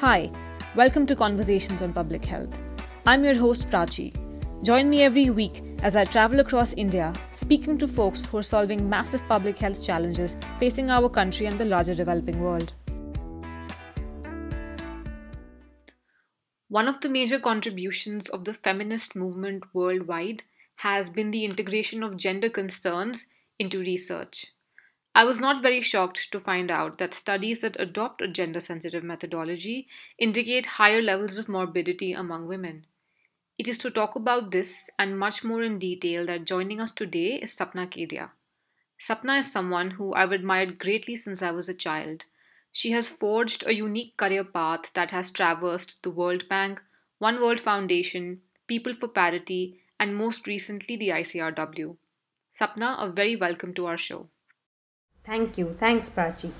Hi, welcome to Conversations on Public Health. I'm your host Prachi. Join me every week as I travel across India speaking to folks who are solving massive public health challenges facing our country and the larger developing world. One of the major contributions of the feminist movement worldwide has been the integration of gender concerns into research. I was not very shocked to find out that studies that adopt a gender sensitive methodology indicate higher levels of morbidity among women. It is to talk about this and much more in detail that joining us today is Sapna Kedia. Sapna is someone who I've admired greatly since I was a child. She has forged a unique career path that has traversed the World Bank, One World Foundation, People for Parity, and most recently the ICRW. Sapna, a very welcome to our show. Thank you. Thanks, Prachi.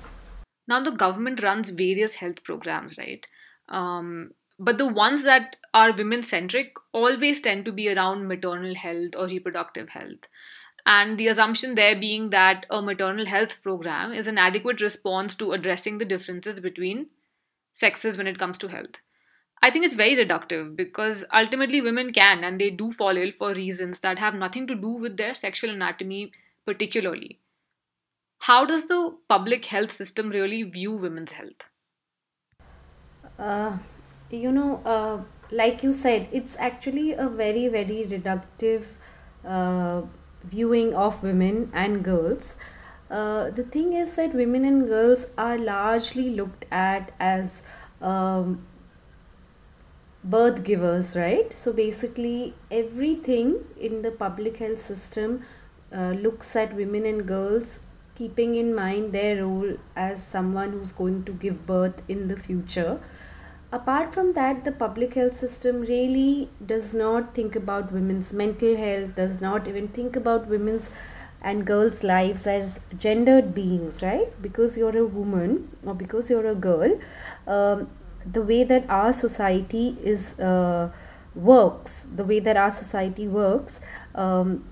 Now, the government runs various health programs, right? Um, but the ones that are women centric always tend to be around maternal health or reproductive health. And the assumption there being that a maternal health program is an adequate response to addressing the differences between sexes when it comes to health. I think it's very reductive because ultimately women can and they do fall ill for reasons that have nothing to do with their sexual anatomy, particularly how does the public health system really view women's health? Uh, you know, uh, like you said, it's actually a very, very reductive uh, viewing of women and girls. Uh, the thing is that women and girls are largely looked at as um, birth givers, right? So basically, everything in the public health system uh, looks at women and girls keeping in mind their role as someone who's going to give birth in the future. Apart from that, the public health system really does not think about women's mental health, does not even think about women's and girls' lives as gendered beings, right? Because you're a woman or because you're a girl, um, the way that our society is uh, works, the way that our society works, um,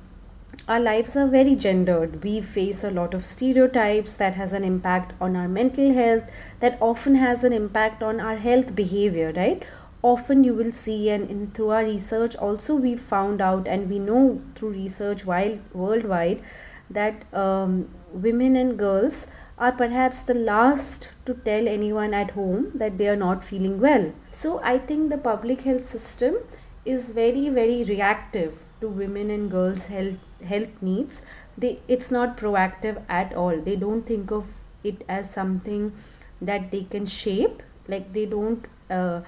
our lives are very gendered. We face a lot of stereotypes that has an impact on our mental health that often has an impact on our health behavior right? Often you will see and in, through our research also we found out and we know through research while worldwide that um, women and girls are perhaps the last to tell anyone at home that they are not feeling well. So i think the public health system is very very reactive to women and girls health health needs they it's not proactive at all. They don't think of it as something that they can shape. Like they don't uh,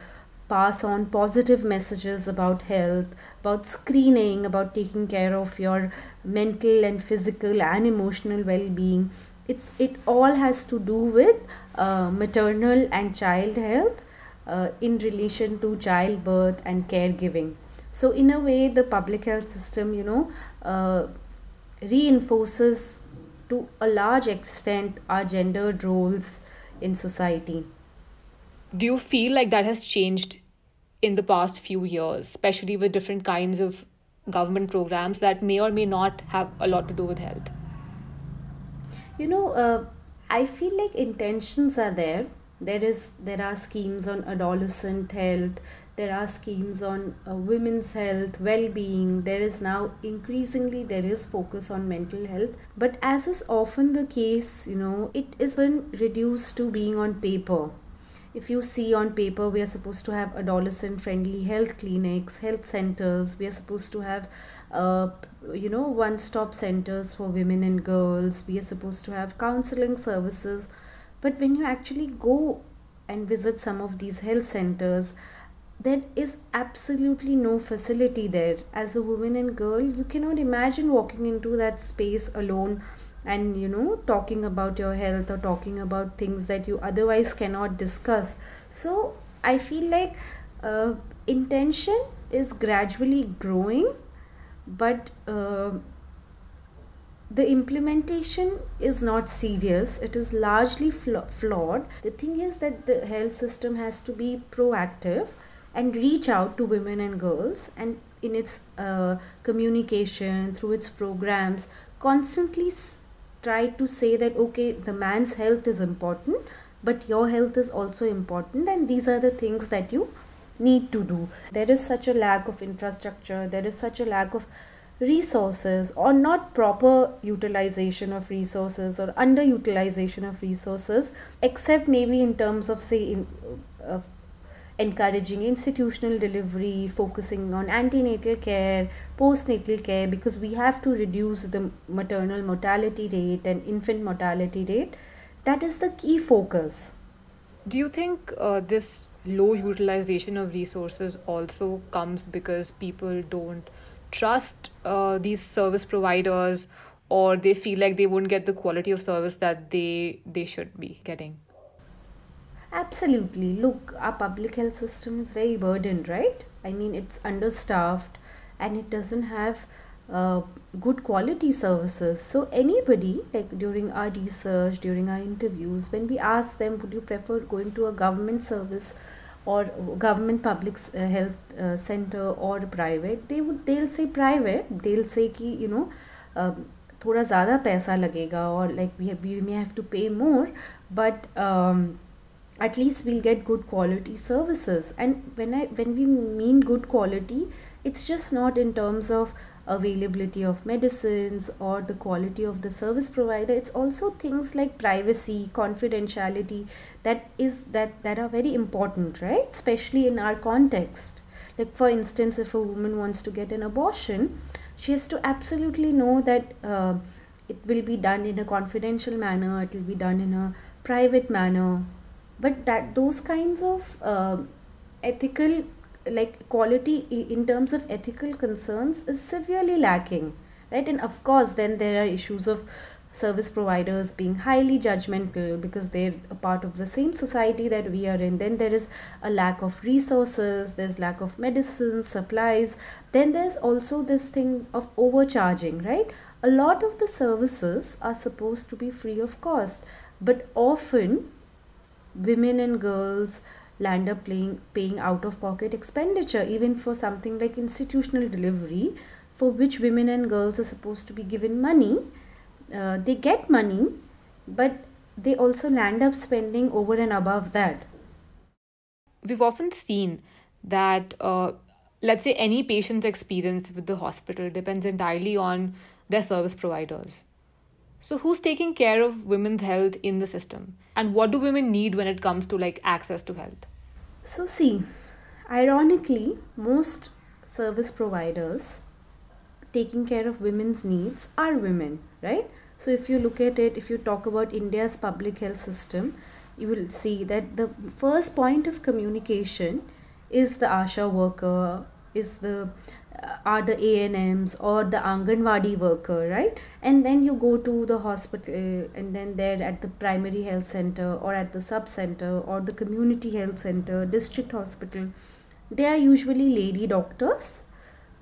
pass on positive messages about health about screening about taking care of your mental and physical and emotional well-being. It's it all has to do with uh, maternal and child health uh, in relation to childbirth and caregiving so in a way the public health system you know uh, reinforces to a large extent our gendered roles in society. Do you feel like that has changed in the past few years, especially with different kinds of government programs that may or may not have a lot to do with health? You know, uh, I feel like intentions are there. There is there are schemes on adolescent health there are schemes on uh, women's health well-being. There is now increasingly there is focus on mental health. But as is often the case you know it is been reduced to being on paper. If you see on paper we are supposed to have adolescent friendly health clinics health centers. We are supposed to have uh, you know one stop centers for women and girls. We are supposed to have counseling services. But when you actually go and visit some of these health centers there is absolutely no facility there. As a woman and girl you cannot imagine walking into that space alone and you know talking about your health or talking about things that you otherwise cannot discuss. So i feel like uh, intention is gradually growing but uh, the implementation is not serious. It is largely fla- flawed. The thing is that the health system has to be proactive and reach out to women and girls and in its uh, communication through its programs constantly try to say that okay the man's health is important but your health is also important and these are the things that you need to do. There is such a lack of infrastructure there is such a lack of resources or not proper utilization of resources or underutilization of resources except maybe in terms of say in uh, encouraging institutional delivery focusing on antenatal care postnatal care because we have to reduce the maternal mortality rate and infant mortality rate. That is the key focus. Do you think uh, this low utilization of resources also comes because people don't trust uh, these service providers or they feel like they won't get the quality of service that they they should be getting absolutely look our public health system is very burdened right i mean it's understaffed and it doesn't have uh, good quality services so anybody like during our research during our interviews when we ask them would you prefer going to a government service or government public uh, health uh, center or private they would they'll say private they'll say कि you know um, थोड़ा ज़्यादा पैसा लगेगा और like we have, we may have to pay more but um, at least we'll get good quality services. And when I when we mean good quality it's just not in terms of availability of medicines or the quality of the service provider. It's also things like privacy confidentiality that is that that are very important right? Especially in our context. Like for instance if a woman wants to get an abortion she has to absolutely know that uh, it will be done in a confidential manner it will be done in a private manner but that those kinds of uh, ethical like quality in terms of ethical concerns is severely lacking right? And of course then there are issues of service providers being highly judgmental because they're a part of the same society that we are in. Then there is a lack of resources there's lack of medicine supplies. Then there's also this thing of overcharging right? A lot of the services are supposed to be free of cost but often women and girls land up playing, paying out of pocket expenditure, even for something like institutional delivery, for which women and girls are supposed to be given money. Uh, they get money, but they also land up spending over and above that. We've often seen that, uh, let's say, any patient's experience with the hospital depends entirely on their service providers. So, who's taking care of women's health in the system? And what do women need when it comes to like access to health? So, see, ironically, most service providers taking care of women's needs are women, right? So, if you look at it, if you talk about India's public health system, you will see that the first point of communication is the ASHA worker, is the Uh, are the ANMs or the Anganwadi worker, right? And then you go to the hospital uh, and then there at the primary health center or at the sub center or the community health center, district hospital. They are usually lady doctors.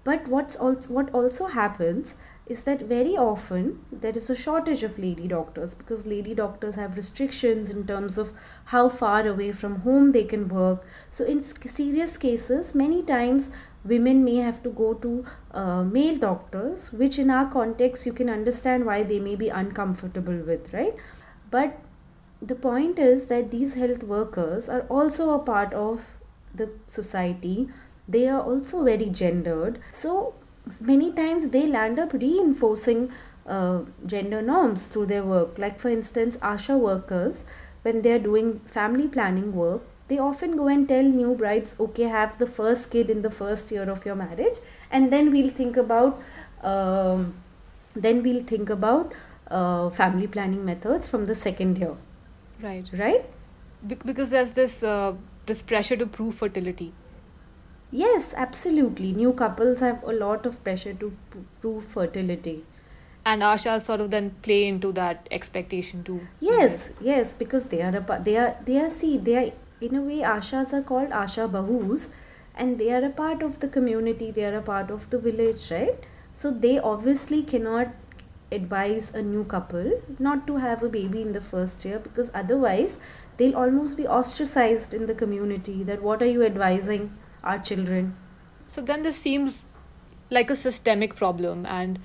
But what's also what also happens is that very often there is a shortage of lady doctors because lady doctors have restrictions in terms of how far away from home they can work. So in serious cases, many times women may have to go to uh, male doctors which in our context you can understand why they may be uncomfortable with right? But the point is that these health workers are also a part of the society. They are also very gendered. So many times they land up reinforcing uh, gender norms through their work. Like for instance asha workers when they are doing family planning work they often go and tell new brides okay have the first kid in the first year of your marriage. And then we'll think about um, then we'll think about uh, family planning methods from the second year. Right. Right? Be- because there's this uh, this pressure to prove fertility. Yes absolutely. New couples have a lot of pressure to p- prove fertility. And Asha sort of then play into that expectation too. Yes yes because they are a they are they are see they are in a way ashas are called asha bahus and they are a part of the community they are a part of the village right? So they obviously cannot advise a new couple not to have a baby in the first year because otherwise they'll almost be ostracized in the community that what are you advising our children? So then this seems like a systemic problem and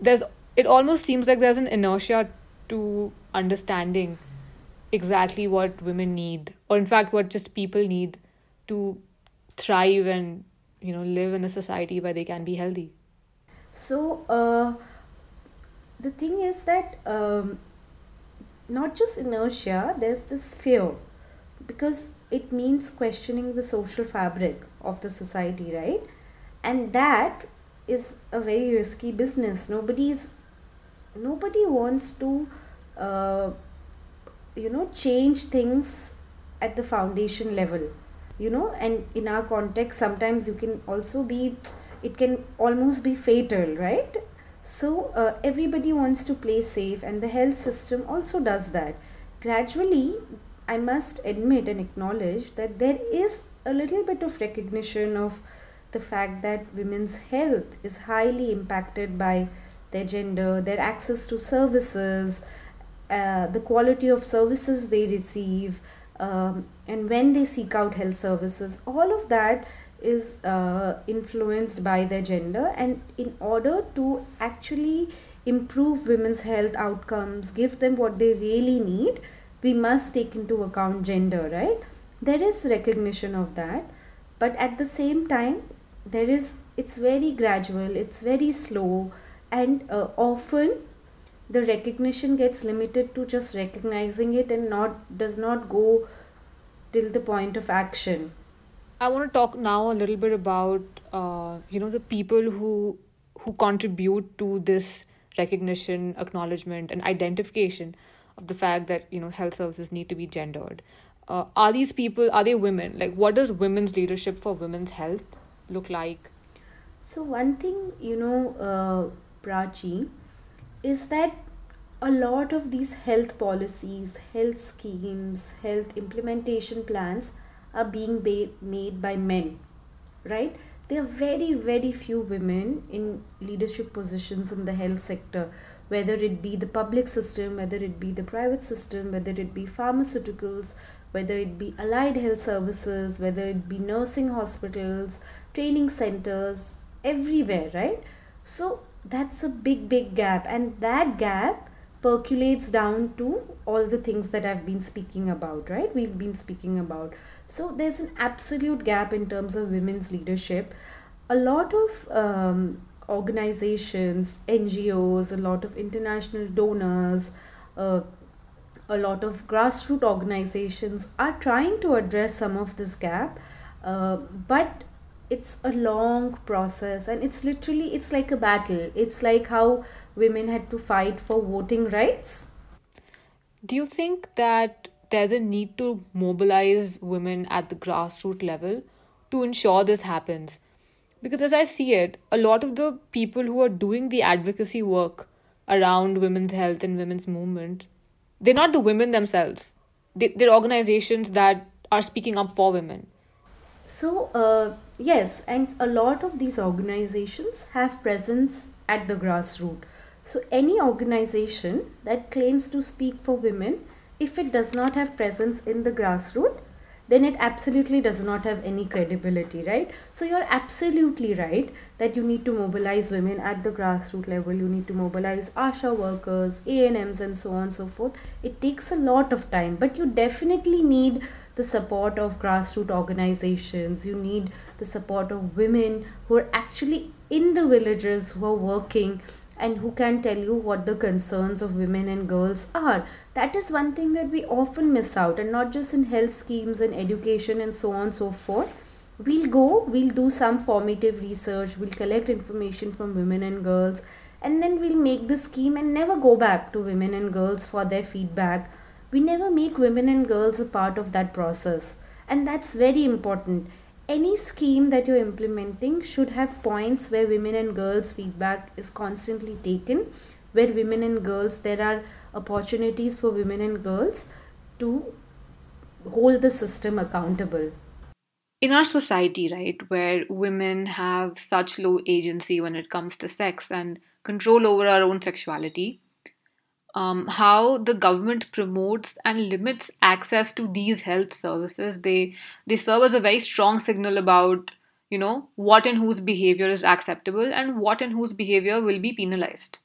there's it almost seems like there's an inertia to understanding exactly what women need, or in fact, what just people need to thrive and you know live in a society where they can be healthy. So, uh, the thing is that um, not just inertia, there's this fear because it means questioning the social fabric of the society, right? And that is a very risky business. Nobody's nobody wants to uh, you know change things at the foundation level you know and in our context sometimes you can also be it can almost be fatal right? So uh, everybody wants to play safe and the health system also does that. Gradually i must admit and acknowledge that there is a little bit of recognition of the fact that women's health is highly impacted by their gender their access to services uh, the quality of services they receive um, and when they seek out health services all of that is uh, influenced by their gender. And in order to actually improve women's health outcomes give them what they really need we must take into account gender right? There is recognition of that. But at the same time there is it's very gradual it's very slow and uh, often the recognition gets limited to just recognizing it and not does not go till the point of action. I want to talk now a little bit about uh, you know the people who who contribute to this recognition acknowledgement and identification of the fact that you know health services need to be gendered. Uh, are these people are they women? Like what does women's leadership for women's health look like? So one thing you know uh, prachi is that a lot of these health policies, health schemes, health implementation plans are being ba- made by men, right? There are very, very few women in leadership positions in the health sector, whether it be the public system, whether it be the private system, whether it be pharmaceuticals, whether it be allied health services, whether it be nursing hospitals, training centers, everywhere, right? So that's a big big gap and that gap percolates down to all the things that I've been speaking about, right? We've been speaking about. So there's an absolute gap in terms of women's leadership. A lot of um, organizations, NGOs, a lot of international donors, uh, a lot of grassroots organizations are trying to address some of this gap. Uh, but it's a long process and it's literally it's like a battle. It's like how women had to fight for voting rights. Do you think that there's a need to mobilize women at the grassroots level to ensure this happens? Because as i see it a lot of the people who are doing the advocacy work around women's health and women's movement they're not the women themselves. They, they're organizations that are speaking up for women. So, uh, yes, and a lot of these organizations have presence at the grassroots. So, any organization that claims to speak for women, if it does not have presence in the grassroots, then it absolutely does not have any credibility, right? So, you're absolutely right that you need to mobilize women at the grassroots level. You need to mobilize ASHA workers, ANMs, and so on and so forth. It takes a lot of time, but you definitely need the support of grassroots organizations, you need the support of women who are actually in the villages who are working and who can tell you what the concerns of women and girls are. That is one thing that we often miss out, and not just in health schemes and education and so on and so forth. We'll go, we'll do some formative research, we'll collect information from women and girls, and then we'll make the scheme and never go back to women and girls for their feedback we never make women and girls a part of that process. And that's very important. Any scheme that you're implementing should have points where women and girls feedback is constantly taken where women and girls there are opportunities for women and girls to hold the system accountable. In our society right where women have such low agency when it comes to sex and control over our own sexuality um, how the government promotes and limits access to these health services. They they serve as a very strong signal about you know what and whose behavior is acceptable and what and whose behavior will be penalized.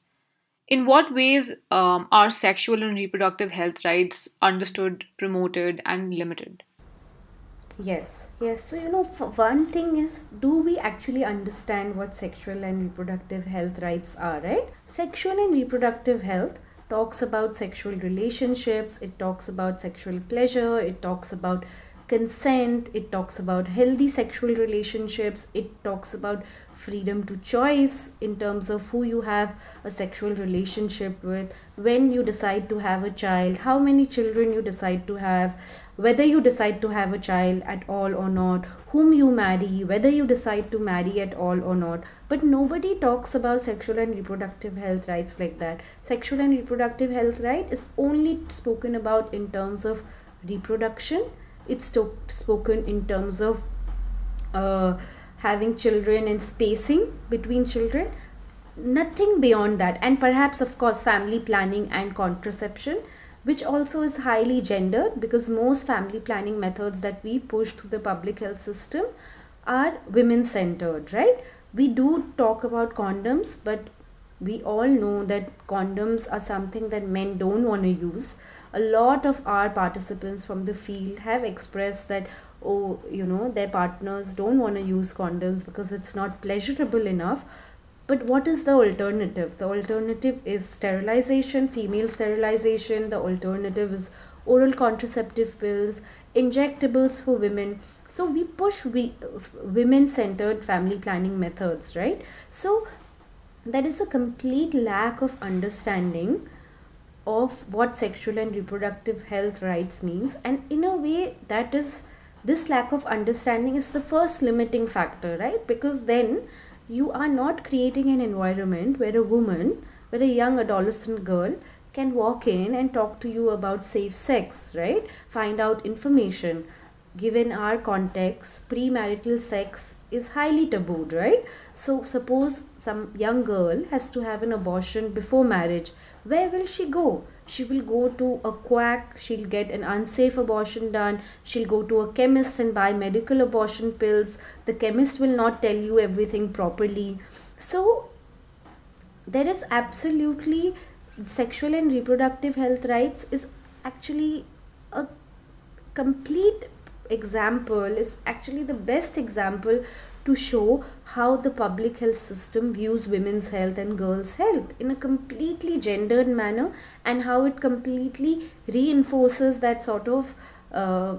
In what ways um, are sexual and reproductive health rights understood, promoted, and limited? Yes, yes. So, you know, one thing is, do we actually understand what sexual and reproductive health rights are, right? Sexual and reproductive health talks about sexual relationships, it talks about sexual pleasure, it talks about consent, it talks about healthy sexual relationships, it talks about freedom to choice in terms of who you have a sexual relationship with, when you decide to have a child, how many children you decide to have, whether you decide to have a child at all or not, whom you marry, whether you decide to marry at all or not. But nobody talks about sexual and reproductive health rights like that. Sexual and reproductive health right is only spoken about in terms of reproduction it's to- spoken in terms of uh, having children and spacing between children. Nothing beyond that. And perhaps of course family planning and contraception which also is highly gendered because most family planning methods that we push through the public health system are women centered right? We do talk about condoms but we all know that condoms are something that men don't want to use a lot of our participants from the field have expressed that oh you know their partners don't want to use condoms because it's not pleasurable enough. But what is the alternative? The alternative is sterilization female sterilization. The alternative is oral contraceptive pills injectables for women. So we push we, women centered family planning methods right? So there is a complete lack of understanding of what sexual and reproductive health rights means. And in a way that is this lack of understanding is the first limiting factor right? Because then you are not creating an environment where a woman where a young adolescent girl can walk in and talk to you about safe sex right? Find out information. Given our context premarital sex is highly tabooed right? So suppose some young girl has to have an abortion before marriage where will she go? She will go to a quack, she'll get an unsafe abortion done, she'll go to a chemist and buy medical abortion pills. The chemist will not tell you everything properly. So, there is absolutely sexual and reproductive health rights is actually a complete example is actually the best example to show how the public health system views women's health and girls' health in a completely gendered manner and how it completely reinforces that sort of uh,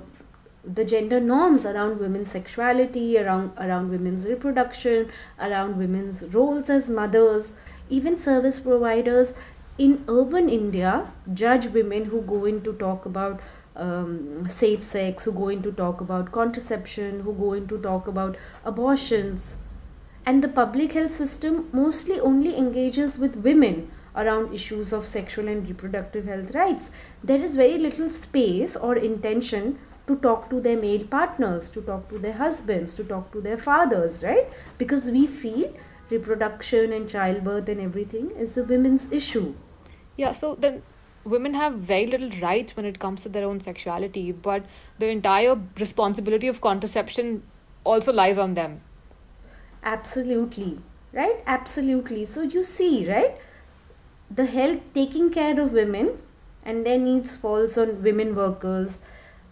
the gender norms around women's sexuality, around around women's reproduction, around women's roles as mothers, even service providers in urban India judge women who go in to talk about um, safe sex, who go in to talk about contraception, who go in to talk about abortions. And the public health system mostly only engages with women around issues of sexual and reproductive health rights. There is very little space or intention to talk to their male partners, to talk to their husbands, to talk to their fathers, right? Because we feel reproduction and childbirth and everything is a women's issue. Yeah, so then women have very little rights when it comes to their own sexuality, but the entire responsibility of contraception also lies on them. Absolutely. Right? Absolutely. So you see, right? The health taking care of women and their needs falls on women workers.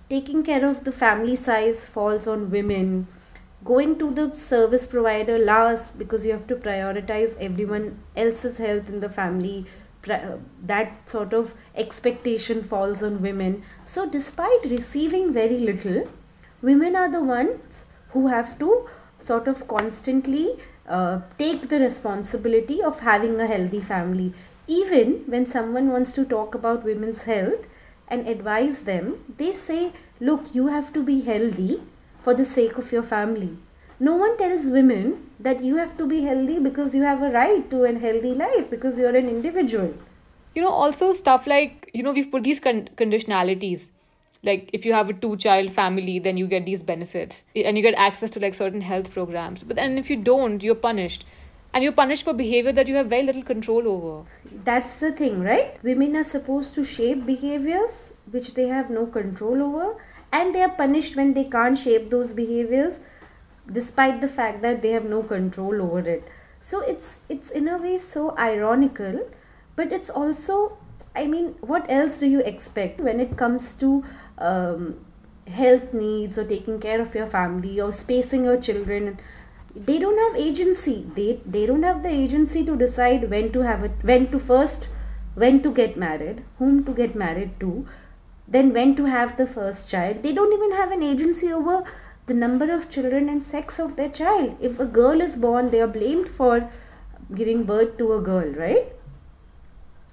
Taking care of the family size falls on women. Going to the service provider last because you have to prioritize everyone else's health in the family uh, that sort of expectation falls on women. So, despite receiving very little, women are the ones who have to sort of constantly uh, take the responsibility of having a healthy family. Even when someone wants to talk about women's health and advise them, they say, Look, you have to be healthy for the sake of your family. No one tells women that you have to be healthy because you have a right to a healthy life because you're an individual. You know, also stuff like, you know, we've put these con- conditionalities. Like, if you have a two child family, then you get these benefits and you get access to like certain health programs. But then if you don't, you're punished. And you're punished for behavior that you have very little control over. That's the thing, right? Women are supposed to shape behaviors which they have no control over, and they are punished when they can't shape those behaviors despite the fact that they have no control over it so it's it's in a way so ironical but it's also i mean what else do you expect when it comes to um, health needs or taking care of your family or spacing your children they don't have agency. They they don't have the agency to decide when to have it when to first when to get married whom to get married to then when to have the first child. They don't even have an agency over the number of children and sex of their child. If a girl is born they are blamed for giving birth to a girl right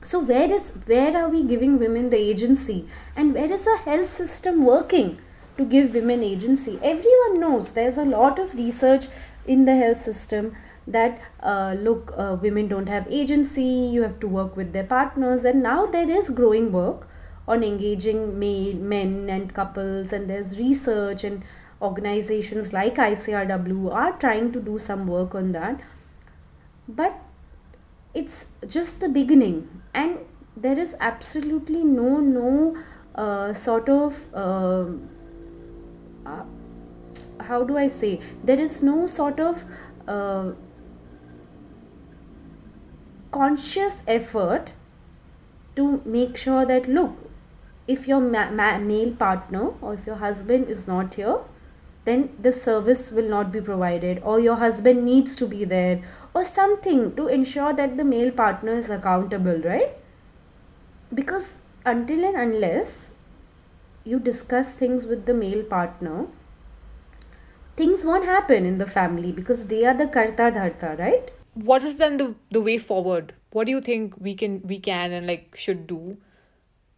so where is where are we giving women the agency? And where is the health system working to give women agency? Everyone knows there's a lot of research in the health system that uh, look uh, women don't have agency you have to work with their partners. And now there is growing work on engaging male men and couples. And there's research and organizations like ICRW are trying to do some work on that. But it's just the beginning and there is absolutely no no uh, sort of uh, uh, how do I say? There is no sort of uh, conscious effort to make sure that look if your ma- ma- male partner or if your husband is not here then the service will not be provided or your husband needs to be there or something to ensure that the male partner is accountable right? Because until and unless you discuss things with the male partner things won't happen in the family because they are the karta dharta right? What is then the, the way forward? What do you think we can we can and like should do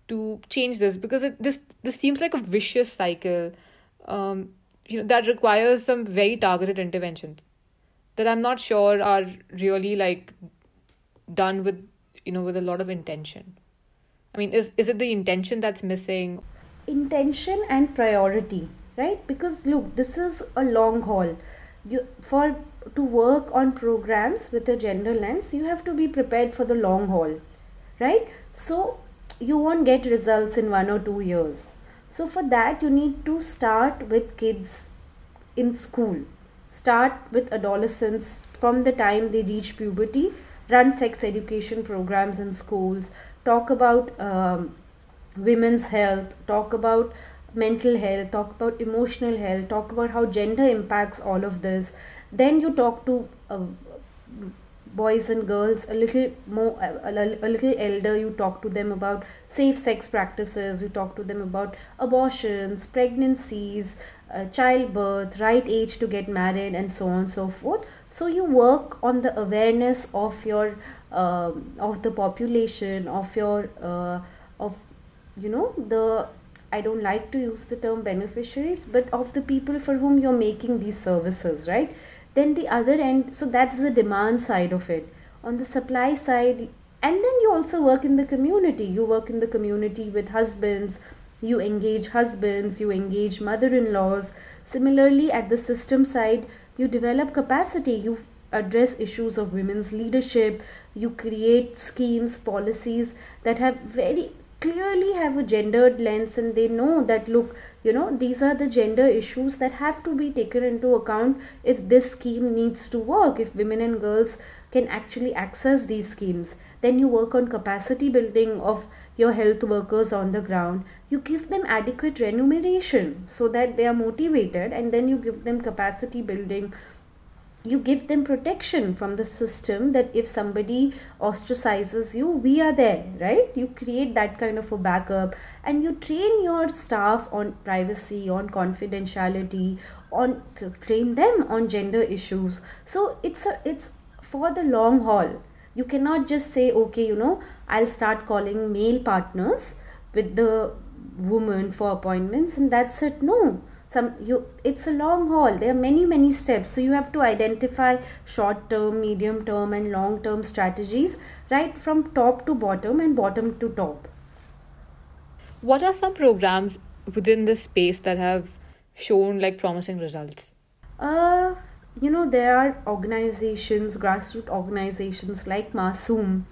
to change this? Because it, this this seems like a vicious cycle. Um you know that requires some very targeted interventions that i'm not sure are really like done with you know with a lot of intention. I mean is is it the intention that's missing? Intention and priority right? Because look this is a long haul. You for to work on programs with a gender lens you have to be prepared for the long haul right? So you won't get results in one or two years so for that you need to start with kids in school. Start with adolescents from the time they reach puberty. Run sex education programs in schools. Talk about um, women's health. Talk about mental health. Talk about emotional health. Talk about how gender impacts all of this. Then you talk to uh, boys and girls a little more a, little elder you talk to them about safe sex practices you talk to them about abortions pregnancies uh, childbirth right age to get married and so on and so forth so you work on the awareness of your uh, of the population of your uh, of you know the I don't like to use the term beneficiaries, but of the people for whom you're making these services, right? Then the other end so that's the demand side of it. On the supply side and then you also work in the community. You work in the community with husbands you engage husbands you engage mother-in-laws. Similarly at the system side you develop capacity. You address issues of women's leadership. You create schemes policies that have very clearly have a gendered lens and they know that look you know these are the gender issues that have to be taken into account if this scheme needs to work if women and girls can actually access these schemes. Then you work on capacity building of your health workers on the ground. You give them adequate remuneration so that they are motivated and then you give them capacity building you give them protection from the system that if somebody ostracizes you we are there right? You create that kind of a backup and you train your staff on privacy on confidentiality on train them on gender issues. So it's a, it's for the long haul. You cannot just say okay you know i'll start calling male partners with the woman for appointments and that's it. No some you it's a long haul. There are many many steps. So you have to identify short term medium term and long term strategies right from top to bottom and bottom to top. What are some programs within this space that have shown like promising results? Uh you know there are organizations grassroots organizations like MASUM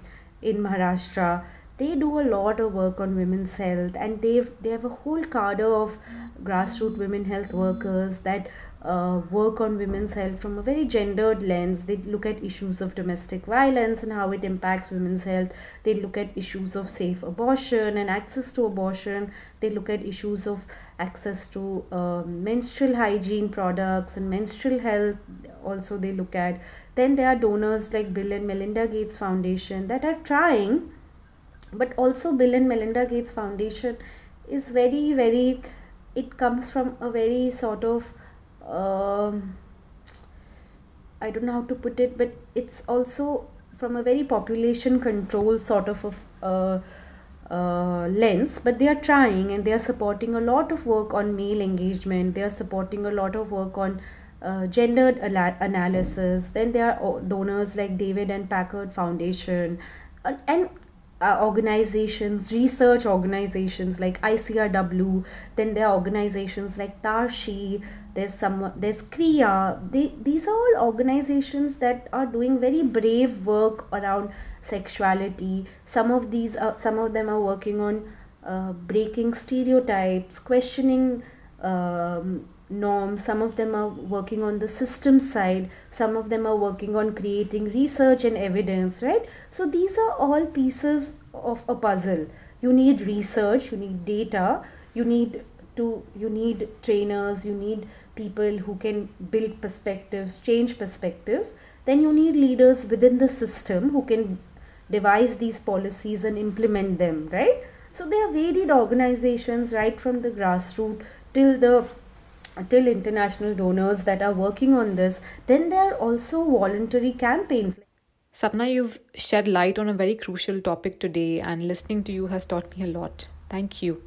in maharashtra they do a lot of work on women's health and they've they have a whole cadre of grassroots women health workers that uh, work on women's health from a very gendered lens. They look at issues of domestic violence and how it impacts women's health. They look at issues of safe abortion and access to abortion. They look at issues of access to uh, menstrual hygiene products and menstrual health. Also, they look at. Then there are donors like Bill and Melinda Gates Foundation that are trying, but also Bill and Melinda Gates Foundation is very, very. It comes from a very sort of um, I don't know how to put it, but it's also from a very population control sort of a uh, uh, lens. But they are trying and they are supporting a lot of work on male engagement. They are supporting a lot of work on uh, gendered analysis. Then there are donors like David and Packard Foundation, and uh, organizations, research organizations like ICRW, then there are organizations like Tarshi, there's some there's CREA. They, these are all organizations that are doing very brave work around sexuality. Some of these are, some of them are working on uh, breaking stereotypes, questioning um, norms some of them are working on the system side. Some of them are working on creating research and evidence right? So these are all pieces of a puzzle. You need research you need data you need to you need trainers you need people who can build perspectives change perspectives. Then you need leaders within the system who can devise these policies and implement them right? So there are varied organizations right from the grassroots till the till international donors that are working on this, then there are also voluntary campaigns. Sapna, you've shed light on a very crucial topic today, and listening to you has taught me a lot. Thank you.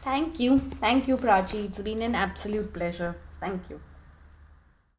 Thank you. Thank you, Prachi. It's been an absolute pleasure. Thank you.